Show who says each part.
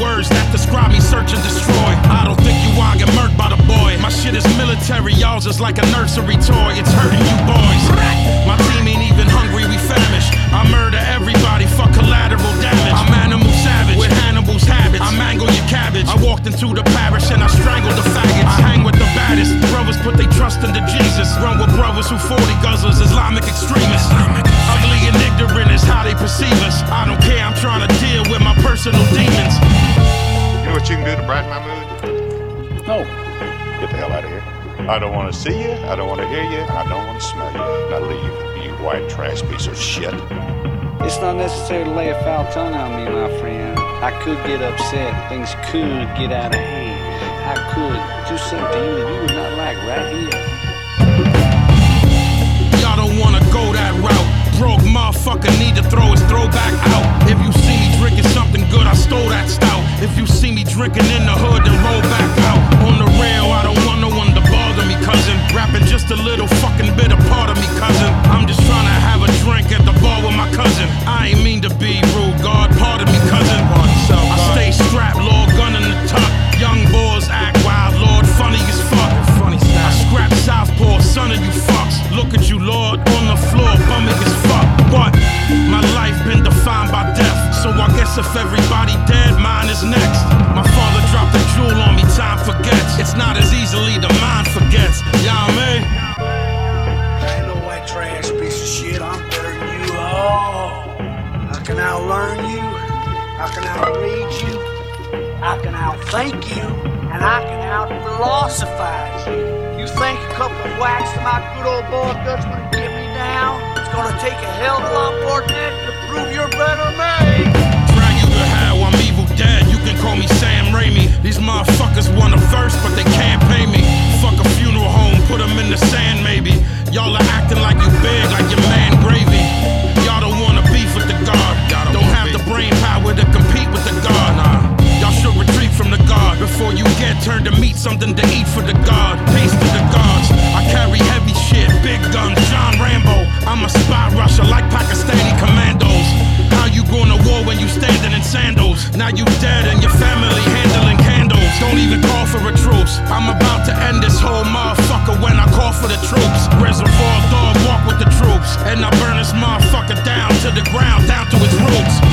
Speaker 1: words that describe me, search and destroy. I don't think you all get murked by the boy. My shit is military, y'all's just like a nursery toy. It's hurting you boys. My team ain't even hungry, we famished. I murder everybody for collateral damage. I'm animal savage with Hannibal's habits. I mangle your cabbage. I walked into the parish and I strangled the faggots. I hang with the baddest. Brothers put their trust into Jesus. Run with brothers who 40 got
Speaker 2: You know what you can do to brighten my mood?
Speaker 3: No.
Speaker 2: Get the hell out of here. I don't want to see you, I don't want to hear you, I don't want to smell you. Now leave, you white trash piece of shit.
Speaker 3: It's not necessary to lay a foul tongue on me, my friend. I could get upset. Things could get out of hand. I could do something that you would not like right here.
Speaker 1: Drinking in the hood, then roll back out. On the rail, I don't want no one to bother me, cousin. Rapping just a little fucking bit of guess if everybody dead, mine is next. My father dropped a jewel on me, time forgets. It's not as easily the mind forgets. Y'all man. I
Speaker 3: ain't no white trash piece of shit. I'm better than you all. I can outlearn you. I can outread you. I can outthink you. And I can outphilosophize you. You think a couple of whacks to my good old boy guts would get me down? It's gonna take a hell of a lot more than that to prove you're better than
Speaker 1: turned to meat, something to eat for the God. Peace to the gods. I carry heavy shit, big guns, John Rambo. I'm a spy rusher like Pakistani commandos. How you going to war when you standing in sandals? Now you dead and your family handling candles. Don't even call for a truce. I'm about to end this whole motherfucker when I call for the troops. Reservoir dog walk with the troops. And I burn this motherfucker down to the ground, down to its roots.